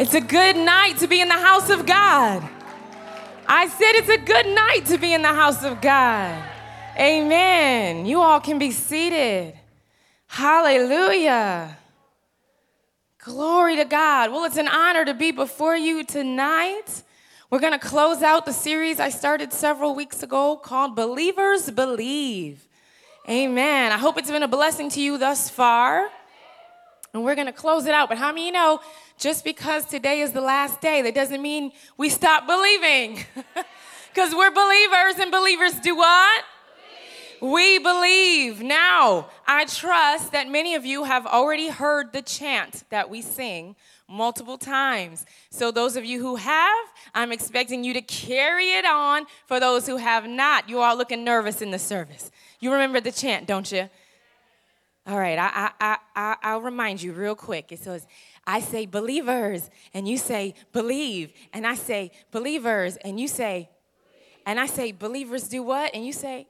It's a good night to be in the house of God. I said it's a good night to be in the house of God. Amen. You all can be seated. Hallelujah. Glory to God. Well, it's an honor to be before you tonight. We're going to close out the series I started several weeks ago called Believers Believe. Amen. I hope it's been a blessing to you thus far. And we're going to close it out. But how many you know just because today is the last day, that doesn't mean we stop believing. Because we're believers, and believers do what? Believe. We believe. Now, I trust that many of you have already heard the chant that we sing multiple times. So, those of you who have, I'm expecting you to carry it on for those who have not. You are looking nervous in the service. You remember the chant, don't you? All right, I, I, I, I'll remind you real quick. It says, I say believers, and you say believe. And I say believers, and you say, and I say believers do what? And you say,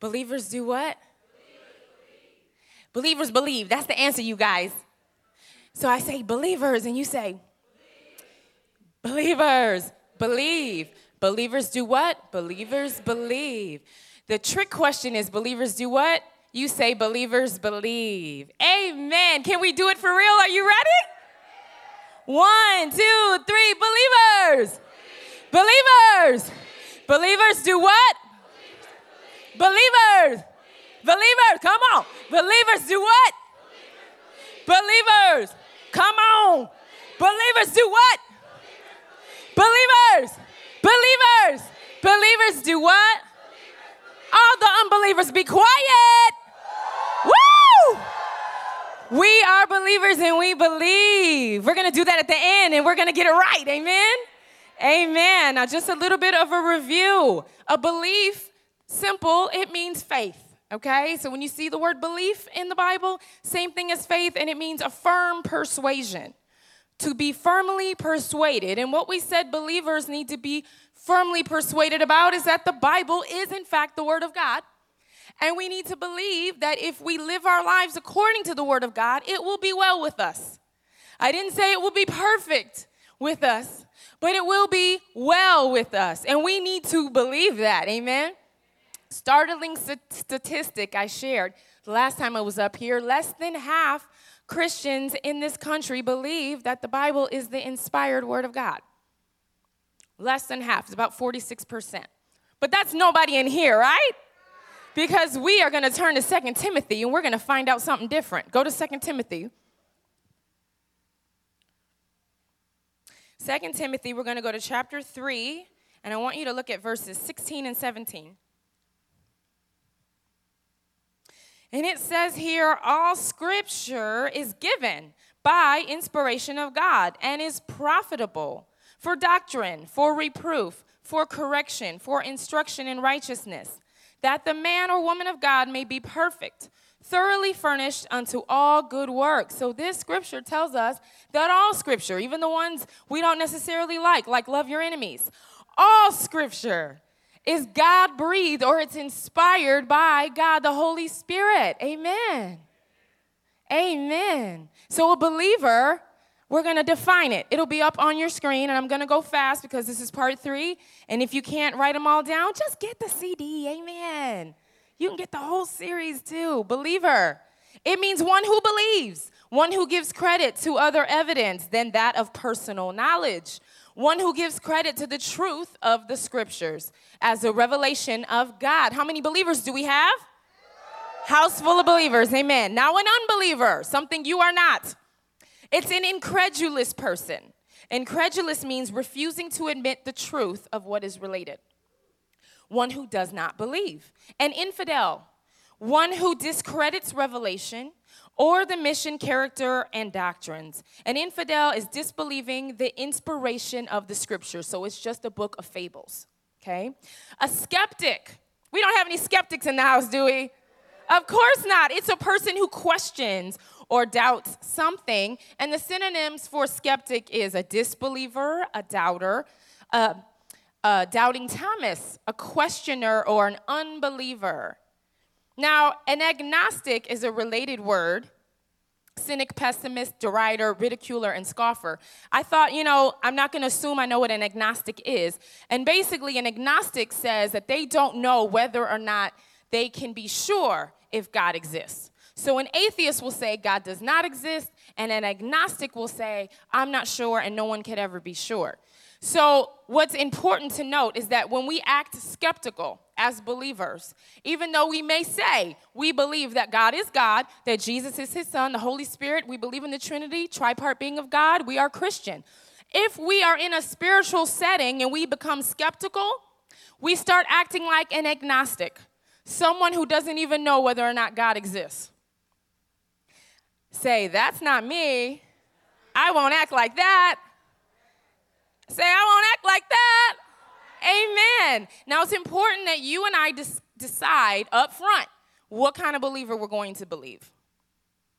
believers do what? Believers believe. That's the answer, you guys. So I say believers, and you say, believers believe. Believers do what? Believers believe. The trick question is believers do what? You say believers believe. Amen. Can we do it for real? Are you ready? One, two, three. Believers. Believers. Believers do what? Believers. Believers. Come on. Believers do what? Believers. Come on. Believers do what? Believers. Believers. Believers do what? All the unbelievers be quiet. We are believers and we believe. We're going to do that at the end and we're going to get it right. Amen? Amen. Now, just a little bit of a review. A belief, simple, it means faith. Okay? So when you see the word belief in the Bible, same thing as faith, and it means a firm persuasion. To be firmly persuaded. And what we said believers need to be firmly persuaded about is that the Bible is, in fact, the Word of God. And we need to believe that if we live our lives according to the Word of God, it will be well with us. I didn't say it will be perfect with us, but it will be well with us. And we need to believe that. Amen. Startling statistic I shared last time I was up here less than half Christians in this country believe that the Bible is the inspired Word of God. Less than half, it's about 46%. But that's nobody in here, right? Because we are going to turn to Second Timothy and we're going to find out something different. Go to Second Timothy. Second Timothy, we're going to go to chapter 3, and I want you to look at verses 16 and 17. And it says here, all scripture is given by inspiration of God and is profitable for doctrine, for reproof, for correction, for instruction in righteousness that the man or woman of God may be perfect, thoroughly furnished unto all good works. So, this scripture tells us that all scripture, even the ones we don't necessarily like, like love your enemies, all scripture is God breathed or it's inspired by God the Holy Spirit. Amen. Amen. So, a believer we're going to define it. It'll be up on your screen, and I'm going to go fast because this is part three. And if you can't write them all down, just get the CD. Amen. You can get the whole series too. Believer. It means one who believes, one who gives credit to other evidence than that of personal knowledge, one who gives credit to the truth of the scriptures as a revelation of God. How many believers do we have? House full of believers. Amen. Now, an unbeliever, something you are not. It's an incredulous person. Incredulous means refusing to admit the truth of what is related. One who does not believe. An infidel, one who discredits revelation or the mission, character, and doctrines. An infidel is disbelieving the inspiration of the scripture, so it's just a book of fables. Okay? A skeptic. We don't have any skeptics in the house, do we? Of course not. It's a person who questions or doubts something. And the synonyms for skeptic is a disbeliever, a doubter, a, a doubting Thomas, a questioner, or an unbeliever. Now, an agnostic is a related word cynic, pessimist, derider, ridiculer, and scoffer. I thought, you know, I'm not going to assume I know what an agnostic is. And basically, an agnostic says that they don't know whether or not they can be sure if God exists. So an atheist will say God does not exist, and an agnostic will say, I'm not sure, and no one could ever be sure. So, what's important to note is that when we act skeptical as believers, even though we may say we believe that God is God, that Jesus is his son, the Holy Spirit, we believe in the Trinity, tripart being of God, we are Christian. If we are in a spiritual setting and we become skeptical, we start acting like an agnostic, someone who doesn't even know whether or not God exists. Say, that's not me. I won't act like that. Say, I won't act like that. Amen. Now, it's important that you and I des- decide up front what kind of believer we're going to believe.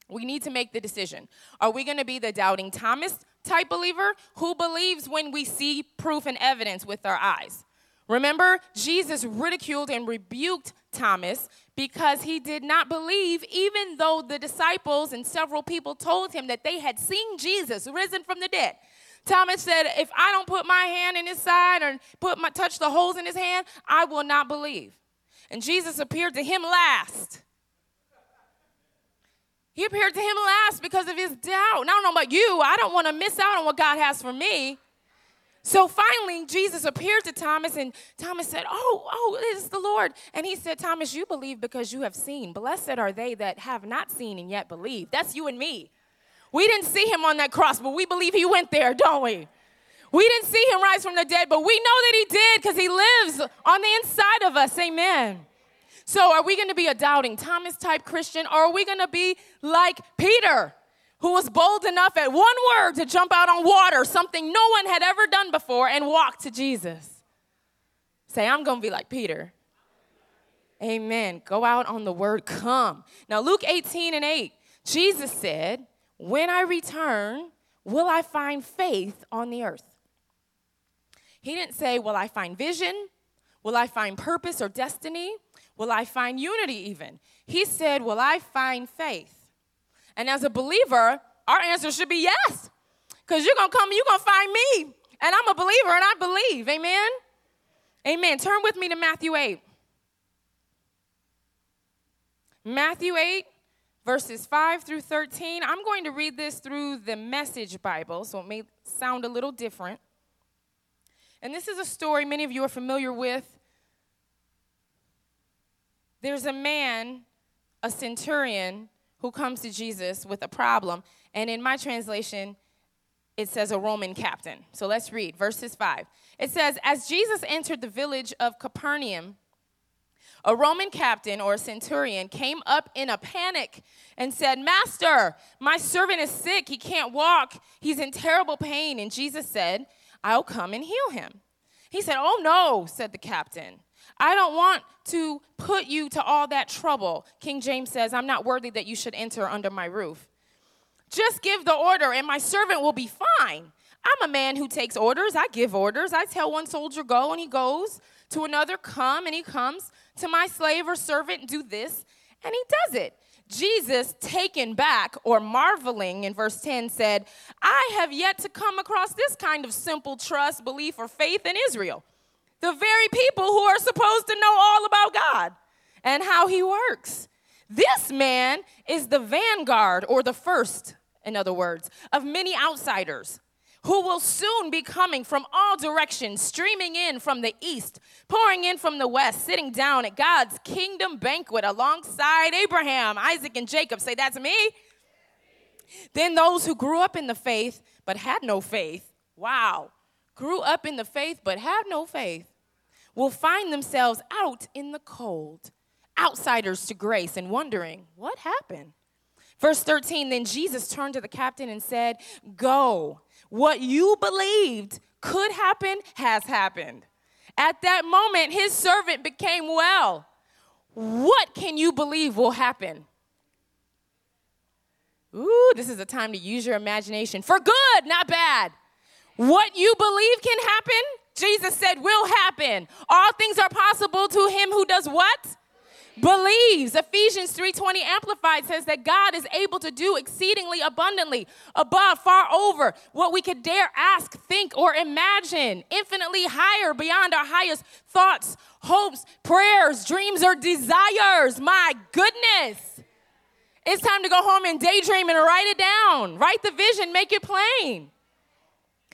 We need to make the decision. Are we going to be the doubting Thomas type believer who believes when we see proof and evidence with our eyes? Remember, Jesus ridiculed and rebuked Thomas because he did not believe, even though the disciples and several people told him that they had seen Jesus risen from the dead. Thomas said, If I don't put my hand in his side or put my, touch the holes in his hand, I will not believe. And Jesus appeared to him last. He appeared to him last because of his doubt. And I don't know about you, I don't want to miss out on what God has for me. So finally, Jesus appeared to Thomas, and Thomas said, Oh, oh, it is the Lord. And he said, Thomas, you believe because you have seen. Blessed are they that have not seen and yet believe. That's you and me. We didn't see him on that cross, but we believe he went there, don't we? We didn't see him rise from the dead, but we know that he did because he lives on the inside of us. Amen. So, are we going to be a doubting Thomas type Christian, or are we going to be like Peter, who was bold enough at one word to jump out on water, something no one had ever done before, and walk to Jesus? Say, I'm going to be like Peter. Amen. Go out on the word come. Now, Luke 18 and 8, Jesus said, when I return, will I find faith on the earth? He didn't say, Will I find vision? Will I find purpose or destiny? Will I find unity even? He said, Will I find faith? And as a believer, our answer should be yes. Because you're going to come, you're going to find me. And I'm a believer and I believe. Amen? Amen. Turn with me to Matthew 8. Matthew 8, verses 5 through 13. I'm going to read this through the Message Bible, so it may sound a little different. And this is a story many of you are familiar with. There's a man, a centurion, who comes to Jesus with a problem. And in my translation, it says a Roman captain. So let's read verses 5. It says, As Jesus entered the village of Capernaum, a Roman captain or a centurion came up in a panic and said, Master, my servant is sick. He can't walk. He's in terrible pain. And Jesus said, I'll come and heal him. He said, Oh, no, said the captain. I don't want to put you to all that trouble. King James says, I'm not worthy that you should enter under my roof. Just give the order, and my servant will be fine. I'm a man who takes orders. I give orders. I tell one soldier, go, and he goes. To another, come, and he comes to my slave or servant, do this, and he does it. Jesus, taken back or marveling in verse 10, said, I have yet to come across this kind of simple trust, belief, or faith in Israel. The very people who are supposed to know all about God and how he works. This man is the vanguard, or the first, in other words, of many outsiders who will soon be coming from all directions, streaming in from the east, pouring in from the west, sitting down at God's kingdom banquet alongside Abraham, Isaac, and Jacob. Say, That's me. Then those who grew up in the faith but had no faith, wow, grew up in the faith but had no faith, will find themselves out in the cold, outsiders to grace, and wondering, What happened? Verse 13, then Jesus turned to the captain and said, Go what you believed could happen has happened. At that moment, his servant became well. What can you believe will happen? Ooh, this is a time to use your imagination for good, not bad. What you believe can happen, Jesus said will happen. All things are possible to him who does what? believes. Ephesians 3:20 amplified says that God is able to do exceedingly abundantly above far over what we could dare ask, think or imagine, infinitely higher beyond our highest thoughts, hopes, prayers, dreams or desires. My goodness. It's time to go home and daydream and write it down. Write the vision, make it plain.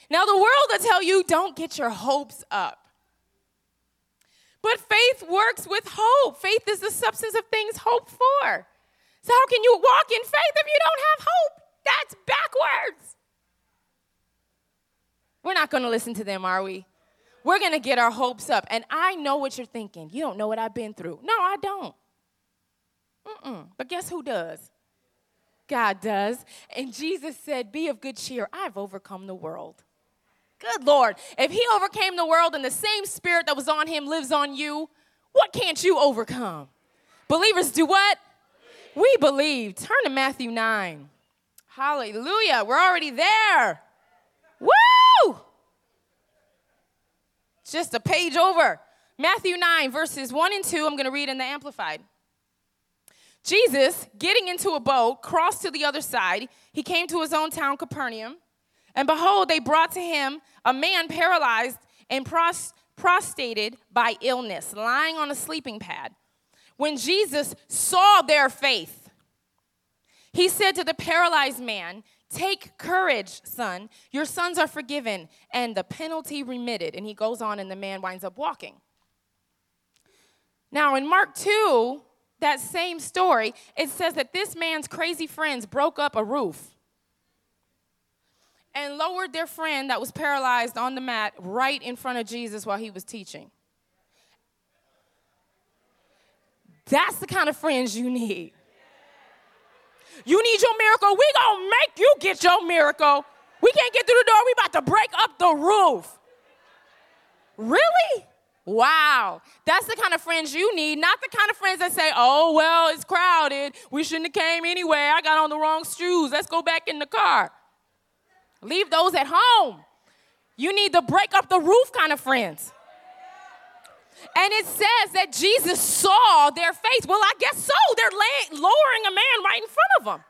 Now, the world will tell you don't get your hopes up. But faith works with hope. Faith is the substance of things hoped for. So, how can you walk in faith if you don't have hope? That's backwards. We're not going to listen to them, are we? We're going to get our hopes up. And I know what you're thinking. You don't know what I've been through. No, I don't. Mm-mm. But guess who does? God does. And Jesus said, Be of good cheer. I've overcome the world. Good Lord. If he overcame the world and the same spirit that was on him lives on you, what can't you overcome? Believers do what? We believe. Turn to Matthew 9. Hallelujah. We're already there. Woo! Just a page over. Matthew 9, verses 1 and 2. I'm going to read in the Amplified. Jesus, getting into a boat, crossed to the other side. He came to his own town, Capernaum. And behold, they brought to him a man paralyzed and pros- prostrated by illness, lying on a sleeping pad. When Jesus saw their faith, he said to the paralyzed man, Take courage, son. Your sons are forgiven and the penalty remitted. And he goes on, and the man winds up walking. Now, in Mark 2, that same story, it says that this man's crazy friends broke up a roof and lowered their friend that was paralyzed on the mat right in front of Jesus while he was teaching. That's the kind of friends you need. You need your miracle. We gonna make you get your miracle. We can't get through the door. We about to break up the roof. Really? Wow. That's the kind of friends you need, not the kind of friends that say, "Oh, well, it's crowded. We shouldn't have came anyway. I got on the wrong shoes. Let's go back in the car." Leave those at home. You need to break up the roof kind of friends. And it says that Jesus saw their faith. Well, I guess so. They're laying, lowering a man right in front of them.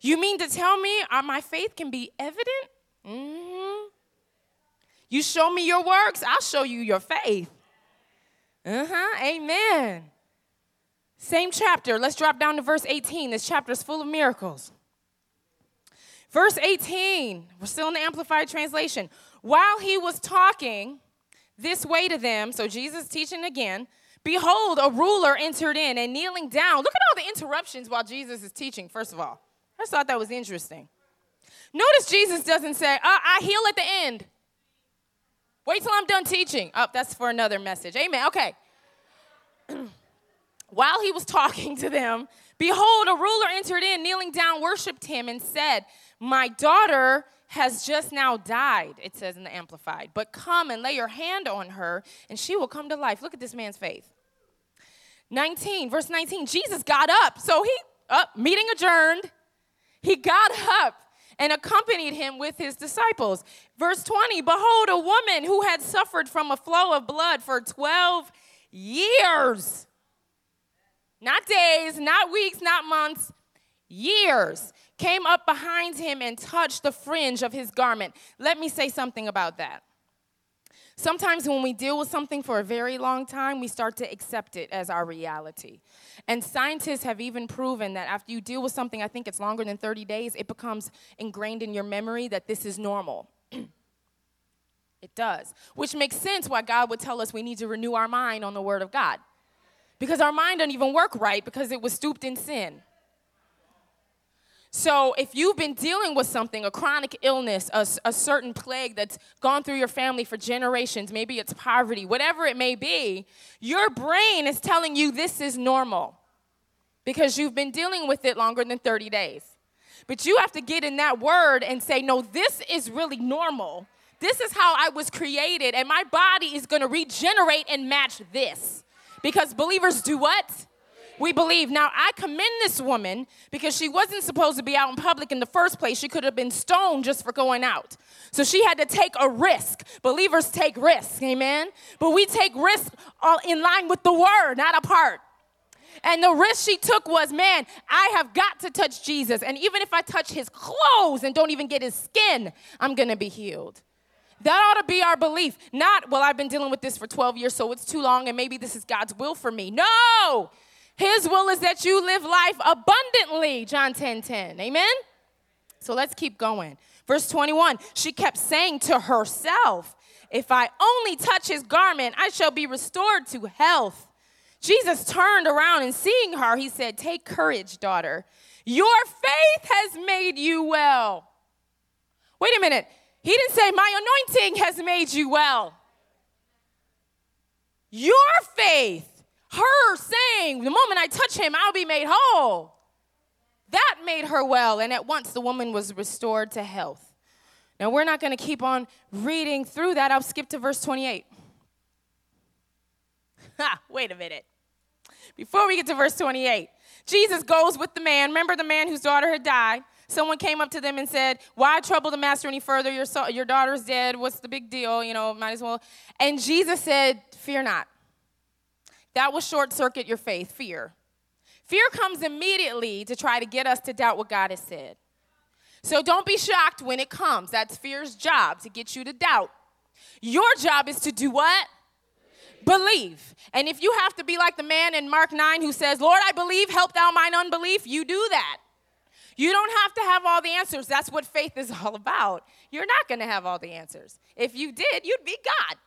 You mean to tell me uh, my faith can be evident? Mm-hmm. You show me your works, I'll show you your faith. Uh huh. Amen. Same chapter. Let's drop down to verse 18. This chapter is full of miracles. Verse 18, we're still in the Amplified Translation. While he was talking this way to them, so Jesus teaching again, behold, a ruler entered in and kneeling down. Look at all the interruptions while Jesus is teaching, first of all. I just thought that was interesting. Notice Jesus doesn't say, uh, I heal at the end. Wait till I'm done teaching. Oh, that's for another message. Amen. Okay. While he was talking to them, behold, a ruler entered in, kneeling down, worshiped him, and said, my daughter has just now died, it says in the Amplified, but come and lay your hand on her and she will come to life. Look at this man's faith. 19, verse 19, Jesus got up. So he, up, meeting adjourned. He got up and accompanied him with his disciples. Verse 20, behold, a woman who had suffered from a flow of blood for 12 years. Not days, not weeks, not months, years came up behind him and touched the fringe of his garment. Let me say something about that. Sometimes when we deal with something for a very long time, we start to accept it as our reality. And scientists have even proven that after you deal with something, I think it's longer than 30 days, it becomes ingrained in your memory that this is normal. it does. Which makes sense why God would tell us we need to renew our mind on the Word of God. Because our mind doesn't even work right because it was stooped in sin. So, if you've been dealing with something, a chronic illness, a, a, certain plague that's gone through your family for generations, maybe it's poverty, whatever it may be, your brain is telling you this is normal because you've been dealing with it longer than 30 days. But you have to get in that word and say, no, this is really normal. This is how I was created, and my body is gonna regenerate and match this. Because believers do what? We believe. Now, I commend this woman because she wasn't supposed to be out in public in the first place. She could have been stoned just for going out. So she had to take a risk. Believers take risks, amen? But we take risks all uh, in line with the word, not apart. And the risk she took was, man, I have got to touch Jesus. And even if I touch his clothes and don't even get his skin, I'm going to be healed. That ought to be our belief. Not, well, I've been dealing with this for 12 years, so it's too long, and maybe this is God's will for me. No! His will is that you live life abundantly, John 10 10. Amen? So let's keep going. Verse 21 She kept saying to herself, If I only touch his garment, I shall be restored to health. Jesus turned around and seeing her, he said, Take courage, daughter. Your faith has made you well. Wait a minute. He didn't say, My anointing has made you well. Your faith, her saying, The moment I touch him, I'll be made whole. That made her well, and at once the woman was restored to health. Now, we're not going to keep on reading through that. I'll skip to verse 28. Ha, wait a minute. Before we get to verse 28, Jesus goes with the man. Remember the man whose daughter had died? Someone came up to them and said, Why trouble the master any further? Your, so- your daughter's dead. What's the big deal? You know, might as well. And Jesus said, Fear not. That will short circuit your faith, fear. Fear comes immediately to try to get us to doubt what God has said. So don't be shocked when it comes. That's fear's job to get you to doubt. Your job is to do what? Believe. And if you have to be like the man in Mark 9 who says, Lord, I believe, help thou mine unbelief, you do that. You don't have to have all the answers. That's what faith is all about. You're not going to have all the answers. If you did, you'd be God.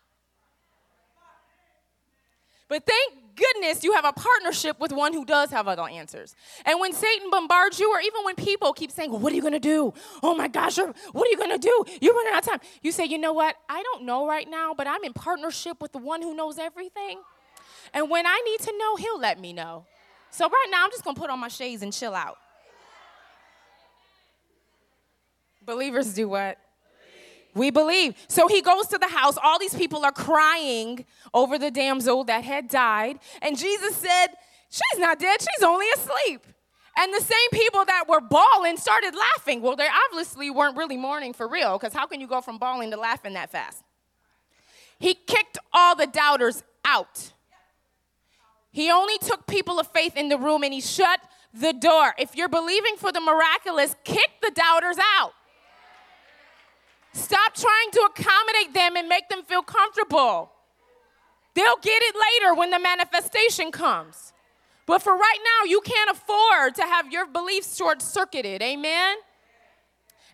But thank goodness you have a partnership with one who does have the answers. And when Satan bombards you, or even when people keep saying, well, What are you to do? Oh my gosh, what are you to do? You're running out of time. You say, You know what? I don't know right now, but I'm in partnership with the one who knows everything. And when I need to know, he'll let me know. So right now, I'm just to put on my shades and chill out. Believers do what? We believe. So he goes to the house. All these people are crying over the damsel that had died. And Jesus said, She's not dead, she's only asleep. And the same people that were bawling started laughing. Well, they obviously weren't really mourning for real, because how can you go from bawling to laughing that fast? He kicked all the doubters out. He only took people of faith in the room and he shut the door. If you're believing for the miraculous, kick the doubters out. Stop trying to accommodate them and make them feel comfortable. They'll get it later when the manifestation comes. But for right now, you can't afford to have your beliefs short circuited. Amen?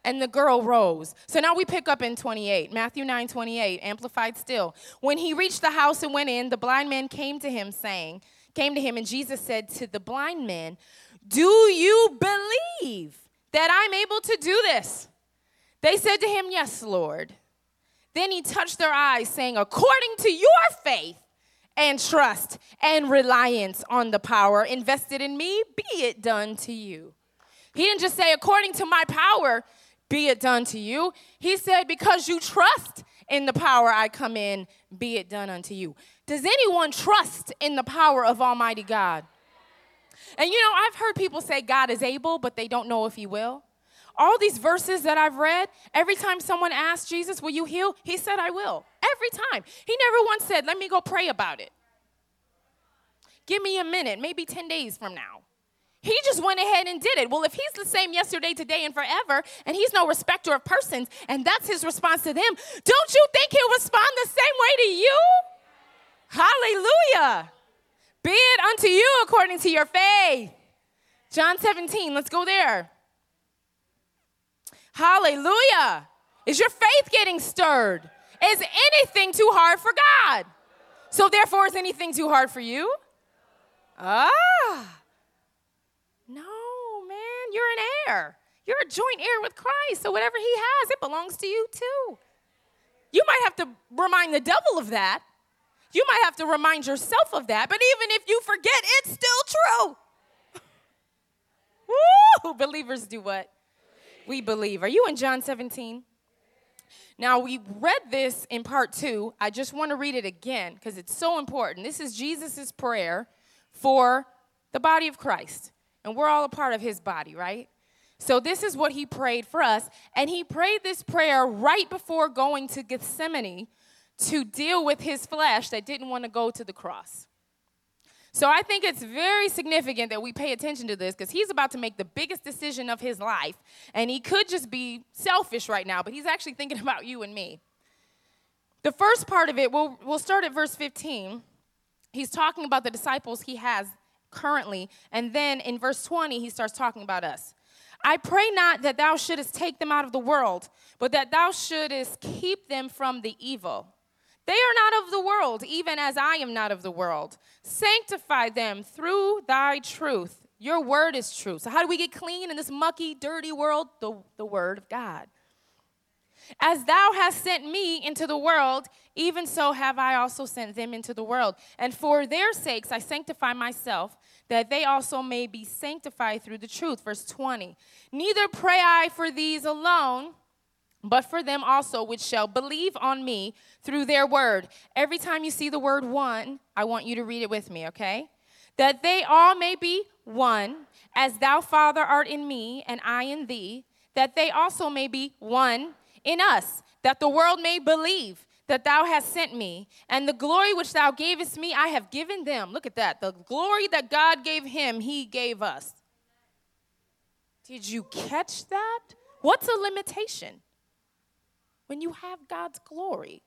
And the girl rose. So now we pick up in 28, Matthew 9 28, amplified still. When he reached the house and went in, the blind man came to him, saying, Came to him, and Jesus said to the blind man, Do you believe that I'm able to do this? They said to him, Yes, Lord. Then he touched their eyes, saying, According to your faith and trust and reliance on the power invested in me, be it done to you. He didn't just say, According to my power, be it done to you. He said, Because you trust in the power I come in, be it done unto you. Does anyone trust in the power of Almighty God? And you know, I've heard people say God is able, but they don't know if He will all these verses that I've read, every time someone asked Jesus, Will you heal? He said, I will. Every time. He never once said, Let me go pray about it. Give me a minute, maybe 10 days from now. He just went ahead and did it. Well, if he's the same yesterday, today, and forever, and he's no respecter of persons, and that's his response to them, don't you think he'll respond the same way to you? Hallelujah. Be it unto you according to your faith. John 17, let's go there. Hallelujah. Is your faith getting stirred? Is anything too hard for God? So, therefore, is anything too hard for you? Ah. No, man, you're an heir. You're a joint heir with Christ. So, whatever he has, it belongs to you too. You might have to remind the devil of that. You might have to remind yourself of that. But even if you forget, it's still true. Woo! Believers do what? We believe. Are you in John 17? Now, we read this in part two. I just want to read it again because it's so important. This is Jesus' prayer for the body of Christ, and we're all a part of his body, right? So, this is what he prayed for us. And he prayed this prayer right before going to Gethsemane to deal with his flesh that didn't want to go to the cross. So, I think it's very significant that we pay attention to this because he's about to make the biggest decision of his life. And he could just be selfish right now, but he's actually thinking about you and me. The first part of it, we'll, we'll start at verse 15. He's talking about the disciples he has currently. And then in verse 20, he starts talking about us. I pray not that thou shouldest take them out of the world, but that thou shouldest keep them from the evil. They are not of the world, even as I am not of the world. Sanctify them through thy truth. Your word is true. So, how do we get clean in this mucky, dirty world? The, the word of God. As thou hast sent me into the world, even so have I also sent them into the world. And for their sakes I sanctify myself, that they also may be sanctified through the truth. Verse 20. Neither pray I for these alone, but for them also which shall believe on me through their word. Every time you see the word one, I want you to read it with me, okay? That they all may be one, as thou, Father, art in me, and I in thee, that they also may be one in us, that the world may believe that thou hast sent me, and the glory which thou gavest me, I have given them. Look at that. The glory that God gave him, he gave us. Did you catch that? What's a limitation? When you have God's glory.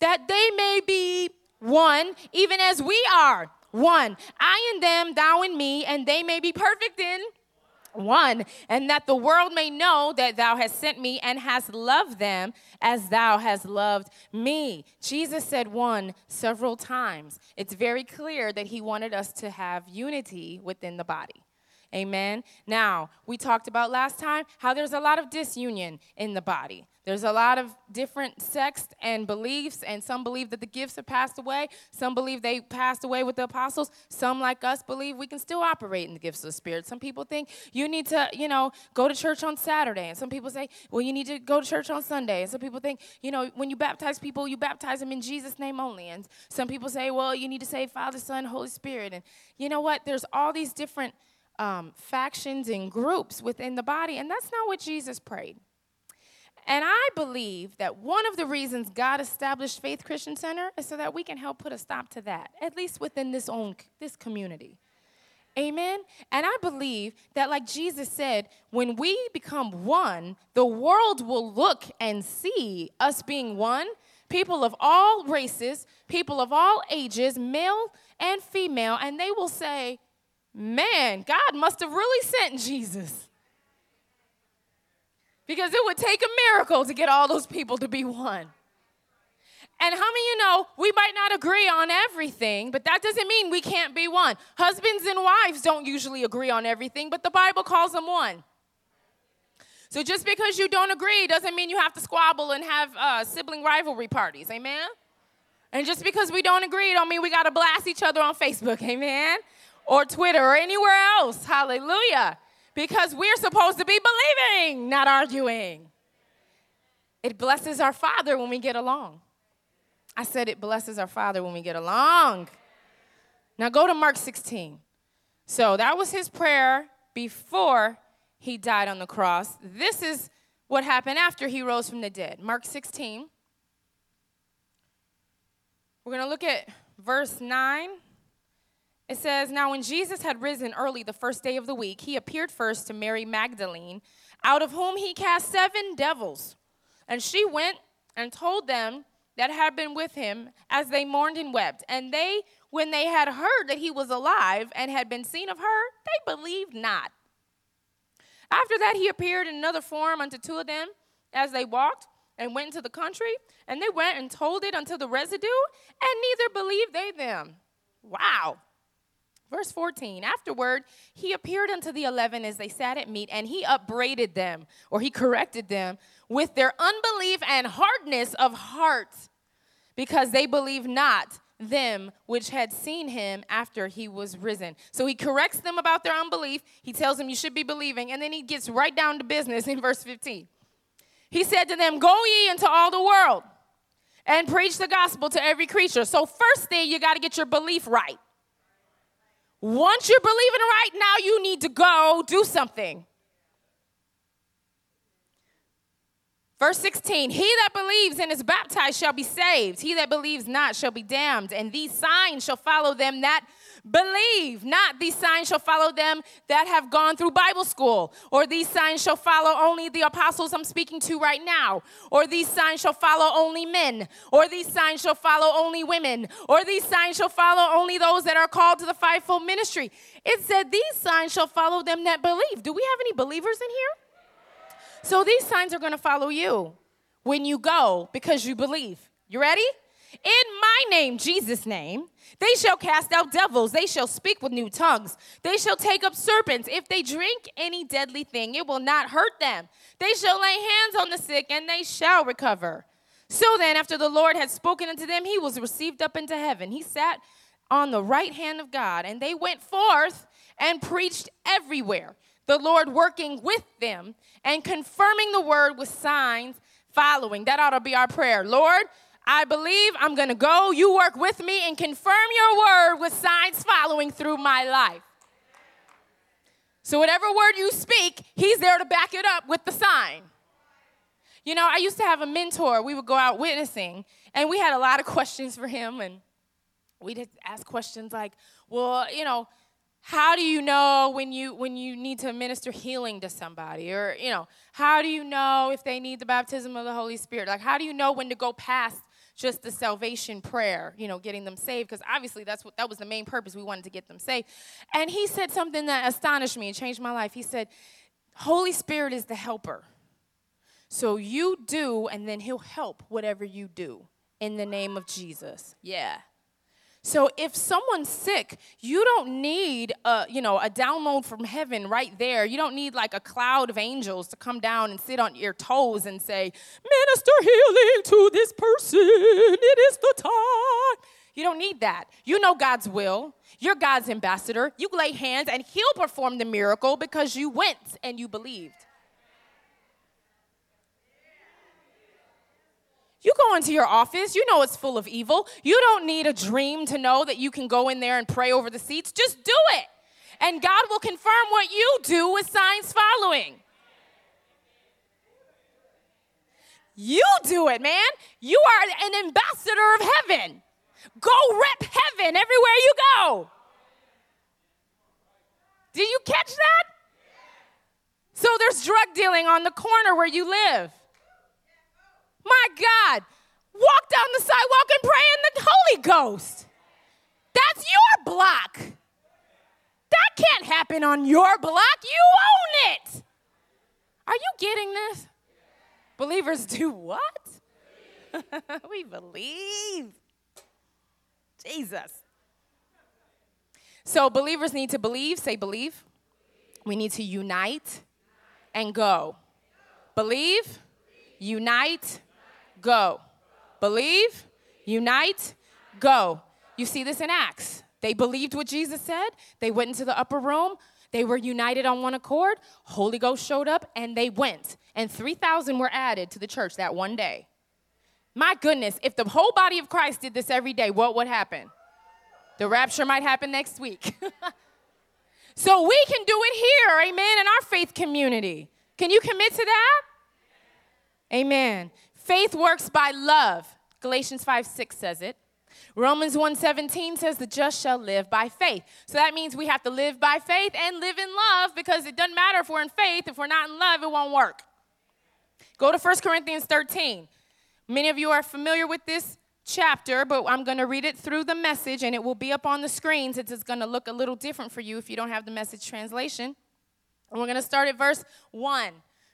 That they may be one, even as we are one. I and them, thou and me, and they may be perfect in one, and that the world may know that thou hast sent me and hast loved them as thou hast loved me. Jesus said one several times. It's very clear that he wanted us to have unity within the body. Amen. Now, we talked about last time how there's a lot of disunion in the body. There's a lot of different sects and beliefs, and some believe that the gifts have passed away. Some believe they passed away with the apostles. Some, like us, believe we can still operate in the gifts of the Spirit. Some people think you need to, you know, go to church on Saturday. And some people say, well, you need to go to church on Sunday. And some people think, you know, when you baptize people, you baptize them in Jesus' name only. And some people say, well, you need to say Father, Son, Holy Spirit. And you know what? There's all these different um, factions and groups within the body, and that's not what Jesus prayed. And I believe that one of the reasons God established Faith Christian Center is so that we can help put a stop to that, at least within this own this community. Amen. And I believe that like Jesus said, when we become one, the world will look and see us being one, people of all races, people of all ages, male and female, and they will say, "Man, God must have really sent Jesus." Because it would take a miracle to get all those people to be one. And how many you know we might not agree on everything, but that doesn't mean we can't be one. Husbands and wives don't usually agree on everything, but the Bible calls them one. So just because you don't agree doesn't mean you have to squabble and have uh, sibling rivalry parties. Amen? And just because we don't agree don't mean we got to blast each other on Facebook. Amen? Or Twitter or anywhere else. Hallelujah because we're supposed to be believing, not arguing. It blesses our Father when we get along. I said it blesses our Father when we get along. Now go to Mark 16. So that was his prayer before he died on the cross. This is what happened after he rose from the dead. Mark 16. We're going to look at verse 9 it says, Now when Jesus had risen early the first day of the week, he appeared first to Mary Magdalene, out of whom he cast seven devils. And she went and told them that had been with him as they mourned and wept. And they, when they had heard that he was alive and had been seen of her, they believed not. After that, he appeared in another form unto two of them as they walked and went into the country. And they went and told it unto the residue, and neither believed they them. Wow. Verse 14, afterward, he appeared unto the eleven as they sat at meat, and he upbraided them, or he corrected them, with their unbelief and hardness of heart, because they believed not them which had seen him after he was risen. So he corrects them about their unbelief. He tells them, You should be believing. And then he gets right down to business in verse 15. He said to them, Go ye into all the world and preach the gospel to every creature. So, first thing, you got to get your belief right. Once you're believing right now, you need to go do something. Verse 16, he that believes and is baptized shall be saved. He that believes not shall be damned. And these signs shall follow them that believe. Not these signs shall follow them that have gone through Bible school. Or these signs shall follow only the apostles I'm speaking to right now. Or these signs shall follow only men. Or these signs shall follow only women. Or these signs shall follow only those that are called to the fivefold ministry. It said, These signs shall follow them that believe. Do we have any believers in here? So these signs are going to follow you when you go because you believe. You ready? In my name, Jesus' name, they shall cast out devils. They shall speak with new tongues. They shall take up serpents. If they drink any deadly thing, it will not hurt them. They shall lay hands on the sick and they shall recover. So then, after the Lord had spoken unto them, he was received up into heaven. He sat on the right hand of God, and they went forth and preached everywhere the Lord working with them and confirming the word with signs following. That ought to be our prayer. Lord, I believe I'm going to go. You work with me and confirm your word with signs following through my life. So, whatever word you speak, he's there to back it up with the sign. You know, I used to have a mentor. We would go out witnessing, and we had a lot of questions for him. And we'd ask questions like, well, you know, how do you know when you when you need to minister healing to somebody or you know how do you know if they need the baptism of the holy spirit like how do you know when to go past just the salvation prayer you know getting them saved because obviously that's what that was the main purpose. We wanted to get them saved. And he said something that astonished me and changed my life. He said holy spirit is the helper. So you do and then he'll help whatever you do in the name of jesus. Yeah so if someone's sick, you don't need a, you know, a download from heaven right there. You don't need like a cloud of angels to come down and sit on your toes and say, "Minister healing to this person. It is the time." You don't need that. You know God's will. You're God's ambassador. You lay hands and he'll perform the miracle because you went and you believed. You go into your office, you know it's full of evil. You don't need a dream to know that you can go in there and pray over the seats. Just do it. And God will confirm what you do with signs following. You do it, man. You are an ambassador of heaven. Go rep heaven everywhere you go. Did you catch that? So there's drug dealing on the corner where you live. My God, walk down the sidewalk and pray in the Holy Ghost. That's your block. That can't happen on your block. You own it. Are you getting this? Believers do what? we believe. Jesus. So, believers need to believe. Say, believe. We need to unite and go. Believe, unite, go. Believe, unite, go. You see this in Acts. They believed what Jesus said, they went into the upper room, they were united on one accord. Holy Ghost showed up and they went. And 3,000 were added to the church that one day. My goodness, if the whole body of Christ did this every day, what would happen? The rapture might happen next week. so we can do it here, amen, in our faith community. Can you commit to that? Amen. Faith works by love. Galatians 5 6 says it. Romans 1:17 says the just shall live by faith. So that means we have to live by faith and live in love because it doesn't matter if we're in faith, if we're not in love, it won't work. Go to 1 Corinthians 13. Many of you are familiar with this chapter, but I'm going to read it through the message and it will be up on the screens. It's going to look a little different for you if you don't have the message translation. And we're going to start at verse 1.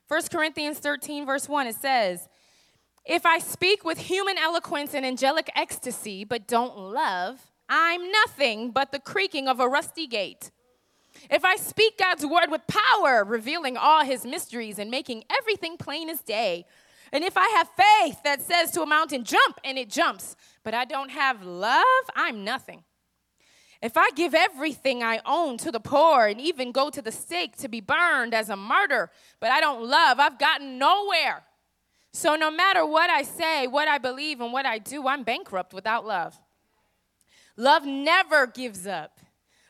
1 Corinthians 13, verse 1, it says, if I speak with human eloquence and angelic ecstasy, but don't love, I'm nothing but the creaking of a rusty gate. If I speak God's word with power, revealing all his mysteries and making everything plain as day, and if I have faith that says to a mountain, jump, and it jumps, but I don't have love, I'm nothing. If I give everything I own to the poor and even go to the stake to be burned as a martyr, but I don't love, I've gotten nowhere. So, no matter what I say, what I believe, and what I do, I'm bankrupt without love. Love never gives up.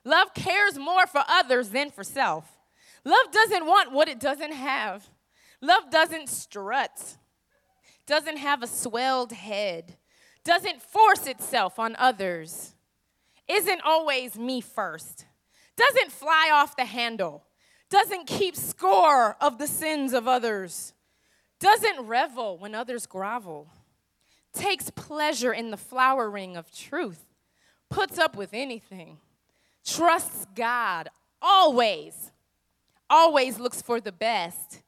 Love cares more for others than for self. Love doesn't want what it doesn't have. Love doesn't strut, doesn't have a swelled head, doesn't force itself on others, isn't always me first, doesn't fly off the handle, doesn't keep score of the sins of others, doesn't revel when others grovel, takes pleasure in the flowering of truth, puts up with anything, trusts God always, always looks for the best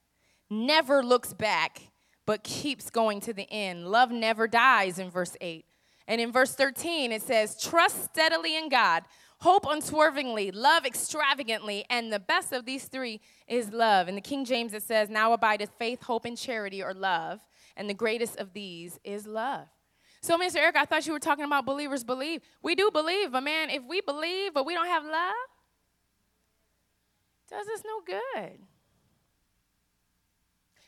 never looks back, but keeps going to the end. Love never dies in verse 8. And in verse 13, it says, Trust steadily in God, hope unswervingly, love extravagantly. And the best of these three is love. In the King James, it says, Now abideth faith, hope, and charity, or love. And the greatest of these is love. So, Pastor Erica, I thought you were talking about believers believe. We do believe, but man, if we believe but we don't have love, does us no good.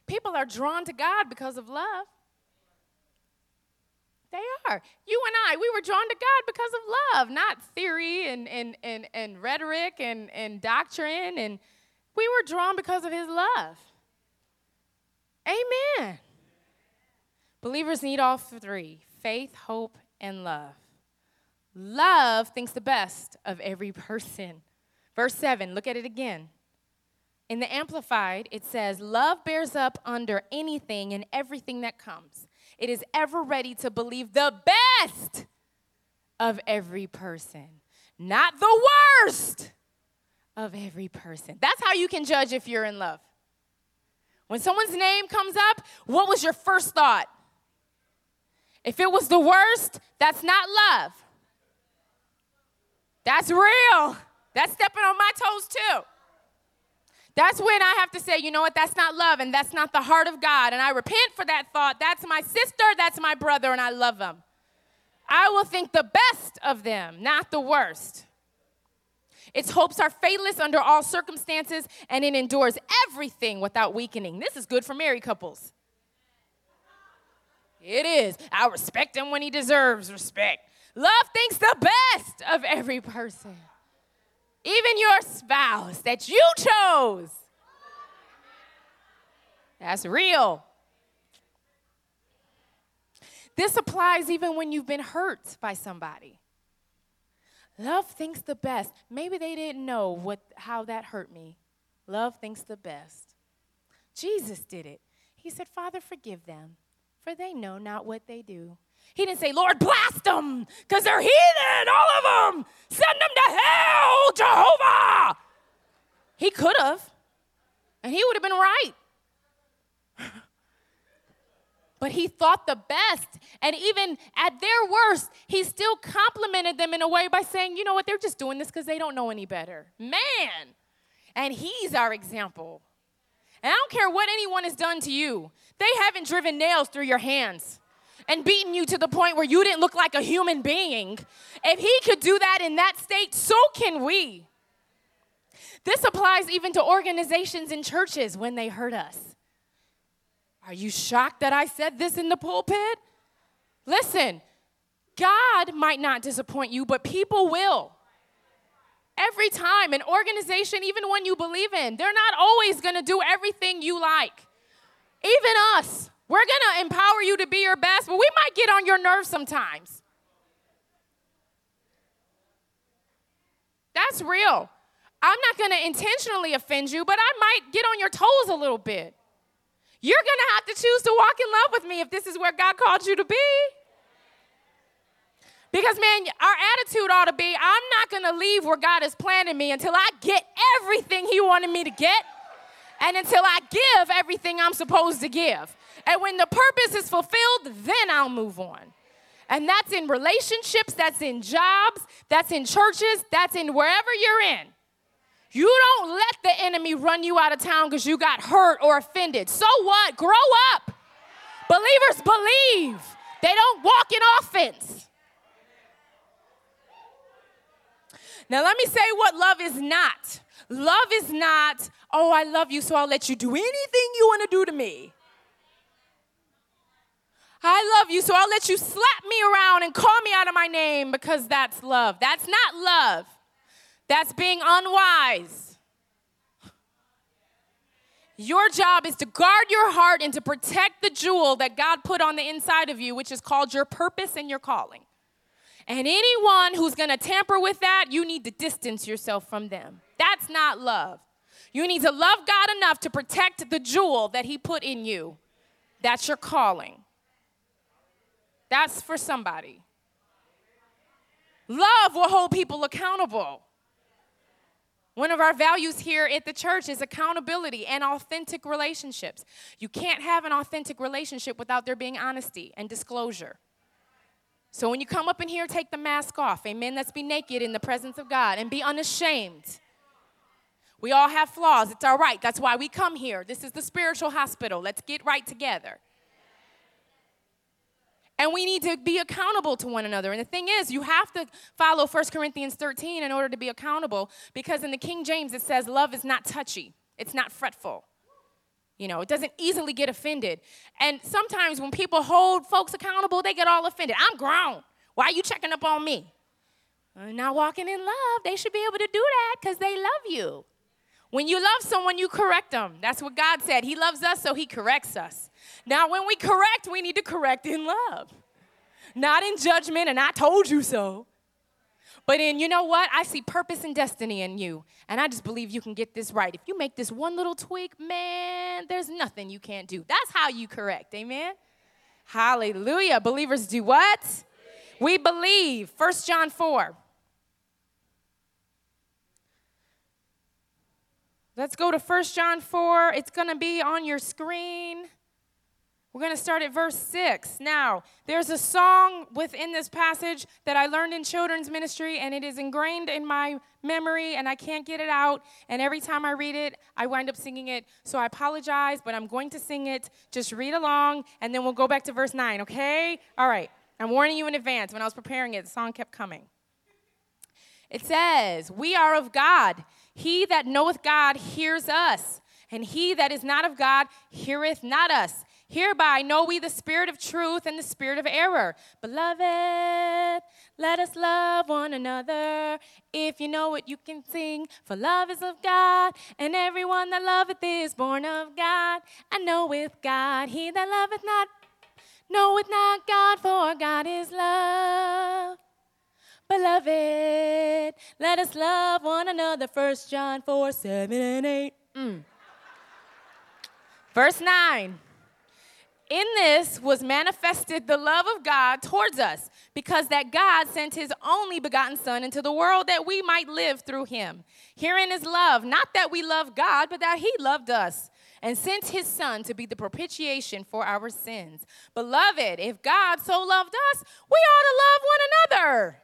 People are drawn to God because of love. They are. You and I, we were drawn to God because of love, not theory and, and, and, and rhetoric and, and doctrine. And we were drawn because of his love. Amen. Believers need all three faith, hope, and love. Love thinks the best of every person. Verse 7, look at it again. In the Amplified, it says, Love bears up under anything and everything that comes. It is ever ready to believe the best of every person, not the worst of every person. That's how you can judge if you're in love. When someone's name comes up, what was your first thought? If it was the worst, that's not love. That's real. That's stepping on my toes too. That's when I have to say, you know what, that's not love and that's not the heart of God. And I repent for that thought. That's my sister, that's my brother, and I love them. I will think the best of them, not the worst. Its hopes are faithless under all circumstances, and it endures everything without weakening. This is good for married couples. It is. I respect him when he deserves respect. Love thinks the best of every person even your spouse that you chose. That's real. This applies even when you've been hurt by somebody. Love thinks the best. Maybe they didn't know what, how that hurt me. Love thinks the best. Jesus did it. He said, Father, forgive them, for they know not what they do. He didn't say, Lord, blast them, because they're heathen, all of them. Send them to hell, Jehovah. He could have, and he would have been right. but he thought the best. And even at their worst, he still complimented them in a way by saying, you know what, they're just doing this because they don't know any better. Man. And he's our example. And I don't care what anyone has done to you, they haven't driven nails through your hands and beaten you to the point where you didn't look like a human being, if he could do that in that state, so can we. This applies even to organizations and churches when they hurt us. Are you shocked that I said this in the pulpit? Listen, God might not disappoint you, but people will. Every time, an organization, even one you believe in, they're not always gonna do everything you like. Even us. We're going to empower you to be your best, but we might get on your nerves sometimes. That's real. I'm not going to intentionally offend you, but I might get on your toes a little bit. You're going to have to choose to walk in love with me if this is where God called you to be. Because, man, our attitude ought to be I'm not going to leave where God is planning me until I get everything He wanted me to get and until I give everything I'm supposed to give. And when the purpose is fulfilled, then I'll move on. And that's in relationships, that's in jobs, that's in churches, that's in wherever you're in. You don't let the enemy run you out of town because you got hurt or offended. So what? Grow up. Believers believe, they don't walk in offense. Now, let me say what love is not. Love is not, oh, I love you, so I'll let you do anything you want to do to me. I love you, so I'll let you slap me around and call me out of my name because that's love. That's not love. that's being unwise. Your job is to guard your heart and to protect the jewel that God put on the inside of you, which is called your purpose and your calling. And anyone who's gonna tamper with that, you need to distance yourself from them. That's not love. You need to love God enough to protect the jewel that He put in you. That's your calling. That's for somebody. Love will hold people accountable. One of our values here at the church is accountability and authentic relationships. You can't have an authentic relationship without there being honesty and disclosure. So when you come up in here, take the mask off. Amen. Let's be naked in the presence of God and be unashamed. We all have flaws. It's all right. That's why we come here. This is the spiritual hospital. Let's get right together. And we need to be accountable to one another. And the thing is, you have to follow 1 Corinthians 13 in order to be accountable because in the King James it says love is not touchy, it's not fretful. You know, it doesn't easily get offended. And sometimes when people hold folks accountable, they get all offended. I'm grown. Why are you checking up on me? I'm not walking in love. They should be able to do that because they love you. When you love someone, you correct them. That's what God said. He loves us, so He corrects us. Now, when we correct, we need to correct in love, not in judgment, and I told you so. But in, you know what? I see purpose and destiny in you. And I just believe you can get this right. If you make this one little tweak, man, there's nothing you can't do. That's how you correct. Amen? Hallelujah. Believers do what? We believe. 1 John 4. Let's go to 1 John 4. It's going to be on your screen. We're going to start at verse 6. Now, there's a song within this passage that I learned in children's ministry, and it is ingrained in my memory, and I can't get it out. And every time I read it, I wind up singing it. So I apologize, but I'm going to sing it. Just read along, and then we'll go back to verse 9, okay? All right. I'm warning you in advance. When I was preparing it, the song kept coming. It says, We are of God. He that knoweth God hears us, and he that is not of God heareth not us. Hereby know we the spirit of truth and the spirit of error. Beloved, let us love one another. If you know it, you can sing. For love is of God, and everyone that loveth is born of God. And knoweth God, he that loveth not knoweth not God, for God is love. Beloved, let us love one another. 1 John 4 7 and 8. Mm. Verse 9. In this was manifested the love of God towards us, because that God sent his only begotten Son into the world that we might live through him. Herein is love, not that we love God, but that he loved us and sent his Son to be the propitiation for our sins. Beloved, if God so loved us, we ought to love one another.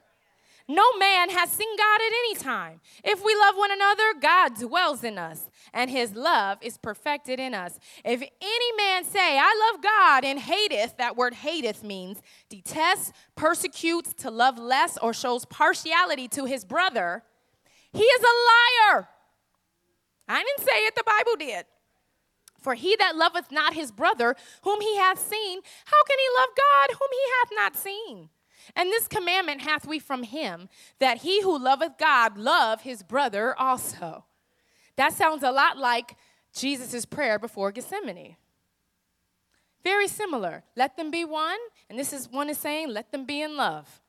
No man has seen God at any time. If we love one another, God dwells in us, and his love is perfected in us. If any man say, I love God, and hateth, that word hateth means detests, persecutes, to love less, or shows partiality to his brother, he is a liar. I didn't say it, the Bible did. For he that loveth not his brother, whom he hath seen, how can he love God, whom he hath not seen? And this commandment hath we from him, that he who loveth God love his brother also. That sounds a lot like Jesus' prayer before Gethsemane. Very similar. Let them be one, and this is one is saying, let them be in love.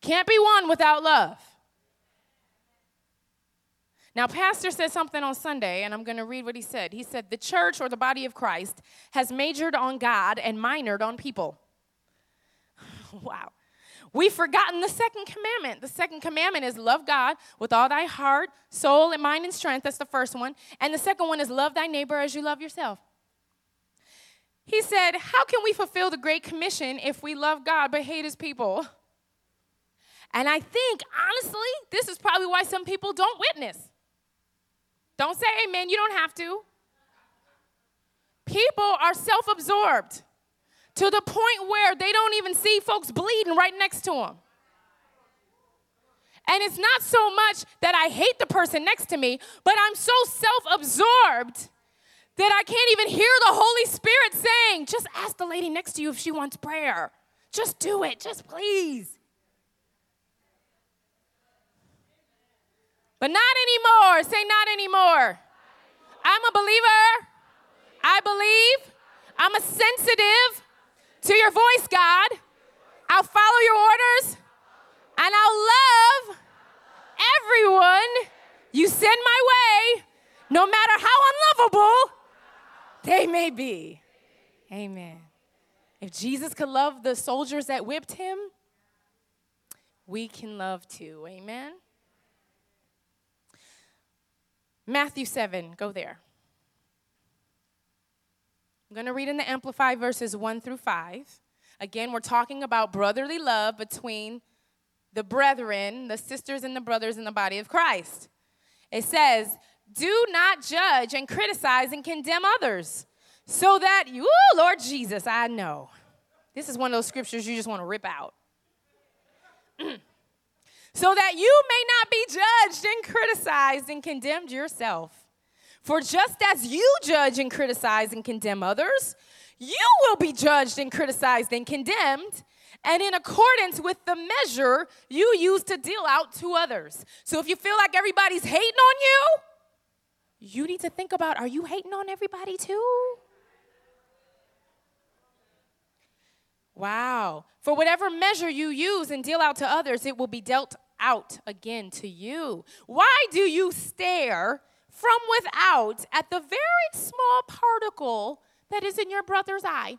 Can't be one without love. Now, Pastor said something on Sunday, and I'm going to read what he said. He said, The church or the body of Christ has majored on God and minored on people. wow. We've forgotten the second commandment. The second commandment is love God with all thy heart, soul, and mind and strength. That's the first one. And the second one is love thy neighbor as you love yourself. He said, How can we fulfill the Great Commission if we love God but hate his people? And I think, honestly, this is probably why some people don't witness. Don't say amen, you don't have to. People are self absorbed to the point where they don't even see folks bleeding right next to them. And it's not so much that I hate the person next to me, but I'm so self absorbed that I can't even hear the Holy Spirit saying, just ask the lady next to you if she wants prayer. Just do it, just please. But not anymore. Say not anymore. I'm a believer. I believe. I'm a sensitive to your voice, God. I'll follow your orders and I'll love everyone you send my way, no matter how unlovable they may be. Amen. If Jesus could love the soldiers that whipped him, we can love too. Amen. Matthew 7, go there. I'm going to read in the Amplified verses 1 through 5. Again, we're talking about brotherly love between the brethren, the sisters and the brothers in the body of Christ. It says, Do not judge and criticize and condemn others, so that you, Lord Jesus, I know. This is one of those scriptures you just want to rip out. so that you may not be judged and criticized and condemned yourself. For just as you judge and criticize and condemn others, you will be judged and criticized and condemned, and in accordance with the measure you use to deal out to others. So if you feel like everybody's hating on you, you need to think about are you hating on everybody too? Wow. For whatever measure you use and deal out to others, it will be dealt out again to you. Why do you stare from without at the very small particle that is in your brother's eye?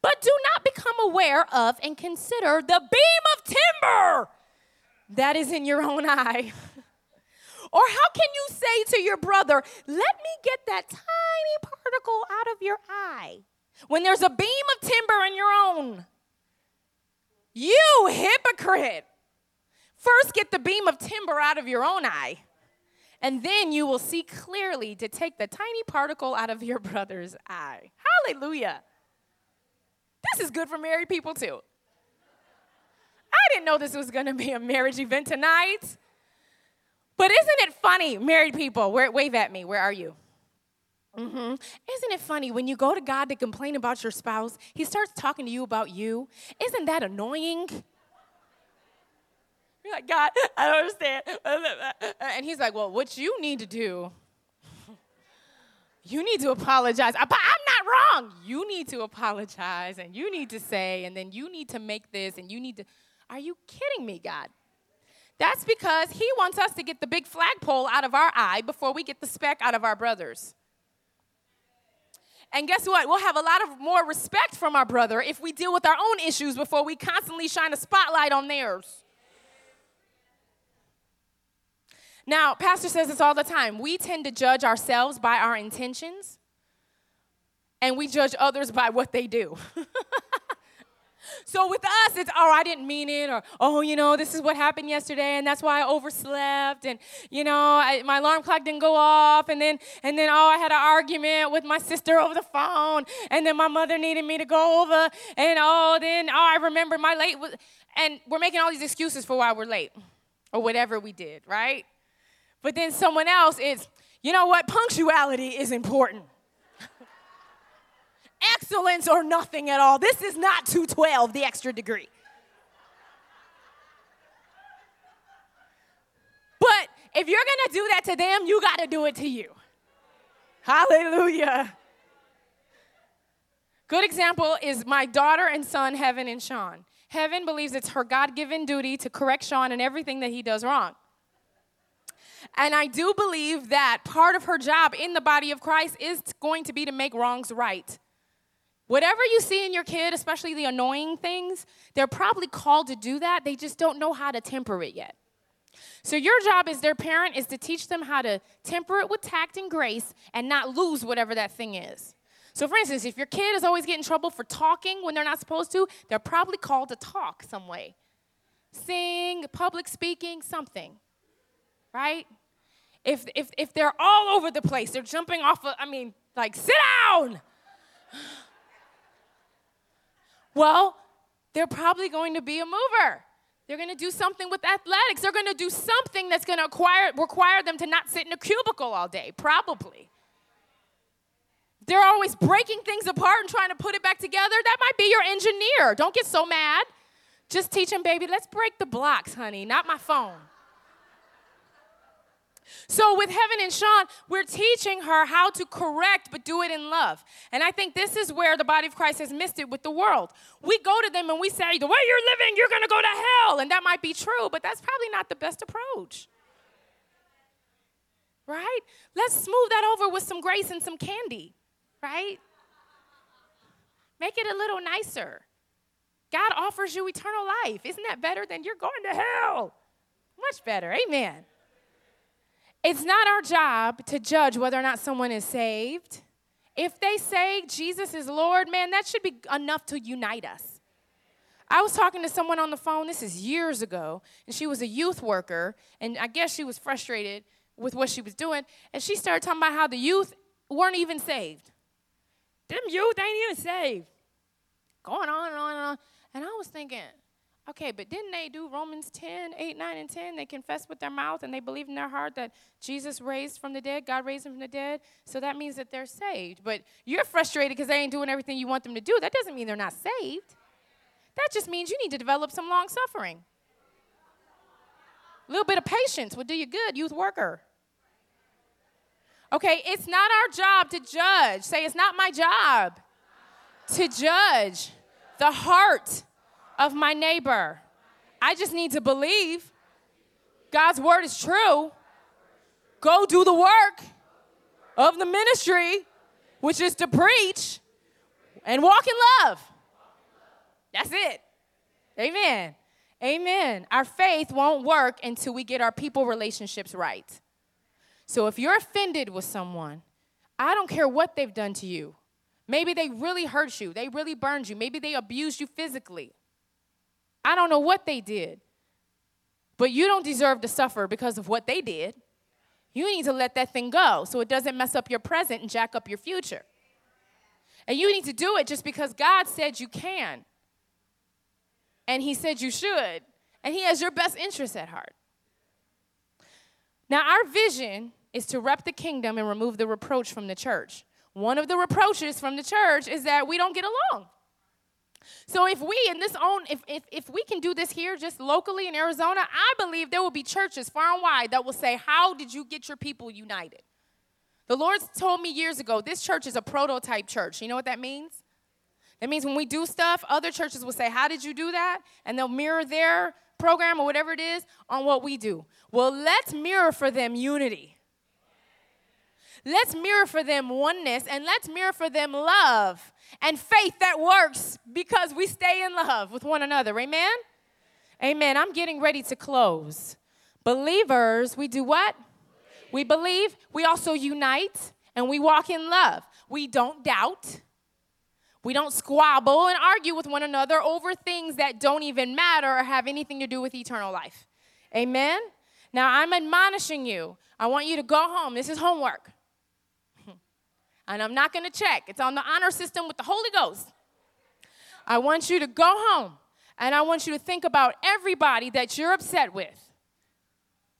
But do not become aware of and consider the beam of timber that is in your own eye. or how can you say to your brother, Let me get that tiny particle out of your eye? when there's a beam of timber in your own. You hypocrite. First, get the beam of timber out of your own eye, and then you will see clearly to take the tiny particle out of your brother's eye. Hallelujah. This is good for married people too. I didn't know this was going to be a marriage event tonight. But isn't it funny, married people? Where, wave at me. Where are you? Mm-hmm. Isn't it funny when you go to God to complain about your spouse, He starts talking to you about you? Isn't that annoying? Like, God, I don't understand. And He's like, Well, what you need to do, you need to apologize. I'm not wrong. You need to apologize and you need to say, and then you need to make this, and you need to. Are you kidding me, God? That's because He wants us to get the big flagpole out of our eye before we get the speck out of our brothers. And guess what? We'll have a lot of more respect from our brother if we deal with our own issues before we constantly shine a spotlight on theirs. Now, Pastor says this all the time. We tend to judge ourselves by our intentions, and we judge others by what they do. So with us, it's, oh, I didn't mean it, or, oh, you know, this is what happened yesterday, and that's why I overslept, and, you know, I, my alarm clock didn't go off, and then, and then, oh, I had an argument with my sister over the phone, and then my mother needed me to go over, and, oh, then, oh, I remember my late, and we're making all these excuses for why we're late, or whatever we did, right? But then someone else is, you know what, punctuality is important excellence or nothing at all. This is not 212, the extra degree. But if you're gonna do that to them, you gotta do it to you. Hallelujah. Good example is my daughter and son, Heaven and Sean. Heaven believes it's her God given duty to correct Sean in everything that he does wrong. And I do believe that part of her job in the body of Christ is going to be to make wrongs right. Whatever you see in your kid, especially the annoying things, they're probably called to do that. They just don't know how to temper it yet. So, your job as their parent is to teach them how to temper it with tact and grace and not lose whatever that thing is. So, for instance, if your kid is always getting in trouble for talking when they're not supposed to, they're probably called to talk some way sing, public speaking, something, right? If, if, if they're all over the place, they're jumping off of, I mean, like, sit down. Well, they're probably going to be a mover. They're going to do something with athletics. They're going to do something that's going to require them to not sit in a cubicle all day, probably. They're always breaking things apart and trying to put it back together. That might be your engineer. Don't get so mad. Just teach them, baby, let's break the blocks, honey, not my phone. So, with Heaven and Sean, we're teaching her how to correct, but do it in love. And I think this is where the body of Christ has missed it with the world. We go to them and we say, The way you're living, you're going to go to hell. And that might be true, but that's probably not the best approach. Right? Let's smooth that over with some grace and some candy, right? Make it a little nicer. God offers you eternal life. Isn't that better than you're going to hell? Much better. Amen. It's not our job to judge whether or not someone is saved. If they say Jesus is Lord, man, that should be enough to unite us. I was talking to someone on the phone, this is years ago, and she was a youth worker, and I guess she was frustrated with what she was doing, and she started talking about how the youth weren't even saved. Them youth ain't even saved. Going on and on and on. And I was thinking, Okay, but didn't they do Romans 10, 8, 9, and 10? They confess with their mouth and they believe in their heart that Jesus raised from the dead, God raised him from the dead. So that means that they're saved. But you're frustrated because they ain't doing everything you want them to do. That doesn't mean they're not saved. That just means you need to develop some long suffering. A little bit of patience will do you good, youth worker. Okay, it's not our job to judge. Say, it's not my job to judge the heart of my neighbor. I just need to believe God's word is true. Go do the work of the ministry, which is to preach and walk in love. That's it. Amen. Amen. Our faith won't work until we get our people relationships right. So if you're offended with someone, I don't care what they've done to you. Maybe they really hurt you, they really burned you, maybe they abused you physically. I don't know what they did, but you don't deserve to suffer because of what they did. You need to let that thing go so it doesn't mess up your present and jack up your future. And you need to do it just because God said you can. And He said you should. And He has your best interest at heart. Now, our vision is to rep the kingdom and remove the reproach from the church. One of the reproaches from the church is that we don't get along. So if we in this own, if, if, if we can do this here just locally in Arizona, I believe there will be churches far and wide that will say, How did you get your people united? The Lord told me years ago, this church is a prototype church. You know what that means? That means when we do stuff, other churches will say, How did you do that? And they'll mirror their program or whatever it is on what we do. Well, let's mirror for them unity. Let's mirror for them oneness and let's mirror for them love and faith that works because we stay in love with one another. Amen? Amen. I'm getting ready to close. Believers, we do what? We believe, we also unite, and we walk in love. We don't doubt. We don't squabble and argue with one another over things that don't even matter or have anything to do with eternal life. Amen? Now, I'm admonishing you. I want you to go home. This is homework and I'm not going to check. It's on the honor system with the Holy Ghost. I want you to go home and I want you to think about everybody that you're upset with.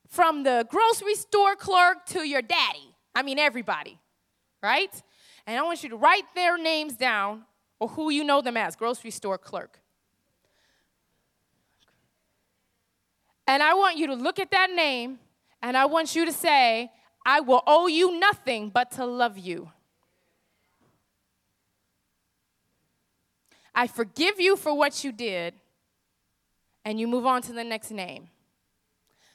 From the grocery store clerk to your daddy. I mean, everybody, right? And I want you to write their names down or who you know them as grocery store clerk. And I want you to look at that name and I want you to say, I will owe you nothing but to love you. I forgive you for what you did, and you move on to the next name.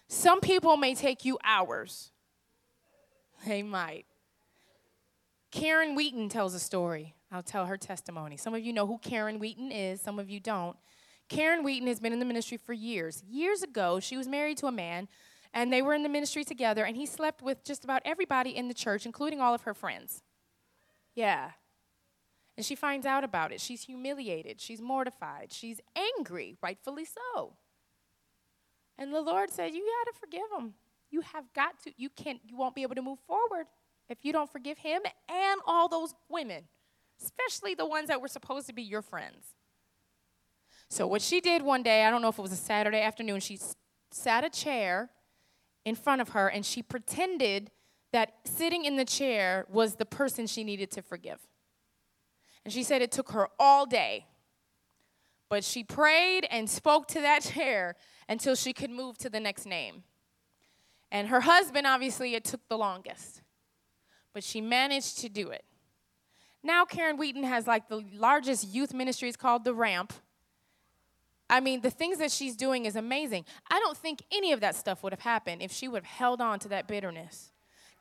Some people may take you hours. They might. Karen Wheaton tells a story. I'll tell her testimony. Some of you know who Karen Wheaton is, some of you don't. Karen Wheaton has been in the ministry for years. Years ago, she was married to a man, and they were in the ministry together, and he slept with just about everybody in the church, including all of her friends. Yeah. And she finds out about it. She's humiliated. She's mortified. She's angry, rightfully so. And the Lord said, You got to forgive him. You have got to. You can't, you won't be able to move forward if you don't forgive him and all those women, especially the ones that were supposed to be your friends. So, what she did one day, I don't know if it was a Saturday afternoon, she sat a chair in front of her and she pretended that sitting in the chair was the person she needed to forgive. And she said it took her all day. But she prayed and spoke to that chair until she could move to the next name. And her husband, obviously, it took the longest, but she managed to do it. Now, Karen Wheaton has like the largest youth ministry, it's called The Ramp. I mean, the things that she's doing is amazing. I don't think any of that stuff would have happened if she would have held on to that bitterness.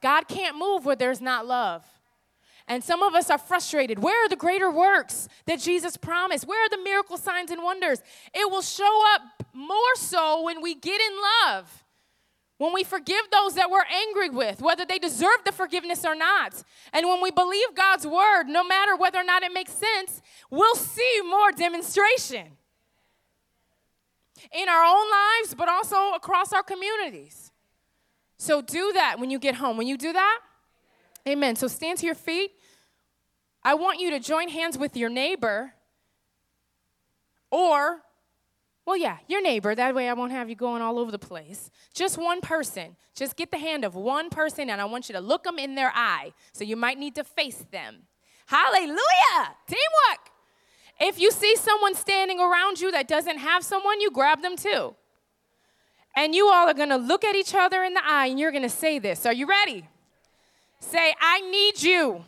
God can't move where there's not love. And some of us are frustrated. Where are the greater works that Jesus promised? Where are the miracle signs and wonders? It will show up more so when we get in love. When we forgive those that we're angry with, whether they deserve the forgiveness or not. And when we believe God's word, no matter whether or not it makes sense, we'll see more demonstration in our own lives, but also across our communities. So do that when you get home. When you do that, amen. So stand to your feet. I want you to join hands with your neighbor or well, yeah, your neighbor. That way I won't have you going all over the place. Just one person. Just get the hand of one person, and I want you to look them in their eye. So you might need to face them. Hallelujah! Teamwork. If you see someone standing around you that doesn't have someone, you grab them too. And you all are gonna look at each other in the eye and you're gonna say this. Are you ready? Say, I need you.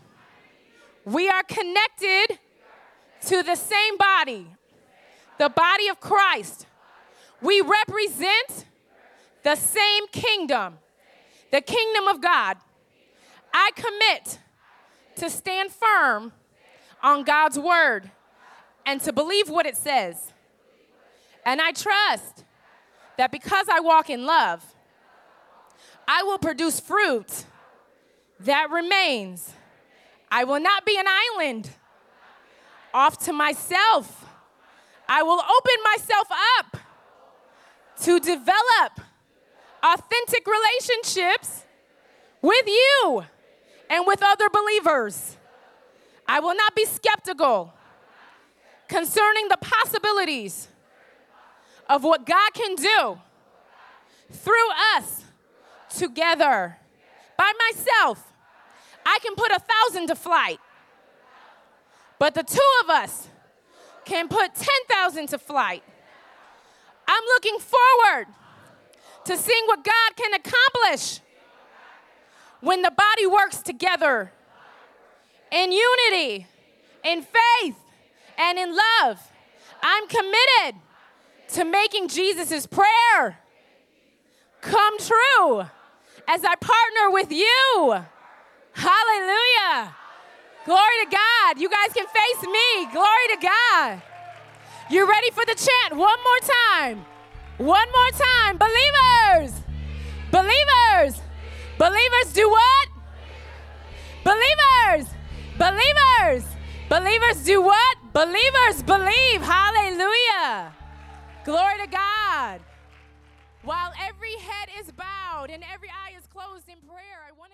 We are connected to the same body the body of Christ. We represent the same kingdom, the kingdom of God. I commit to stand firm on God's word and to believe what it says. And I trust that because I walk in love, I will produce fruit that remains. I will not be an island off to myself I will open myself up to develop authentic relationships with you and with other believers. I will not be skeptical concerning the possibilities of what God can do through us together. By myself, I can put a thousand to flight, but the two of us can put 10,000 to flight. I'm looking forward to seeing what God can accomplish when the body works together in unity, in faith, and in love. I'm committed to making Jesus' prayer come true as I partner with you. Hallelujah. Glory to God. You guys can face me. Glory to God. You ready for the chant? One more time. One more time. Believers. Believers. Believers do what? Believers. Believers. Believers do what? Believers believe. Hallelujah. Glory to God. While every head is bowed and every eye is closed in prayer, I want to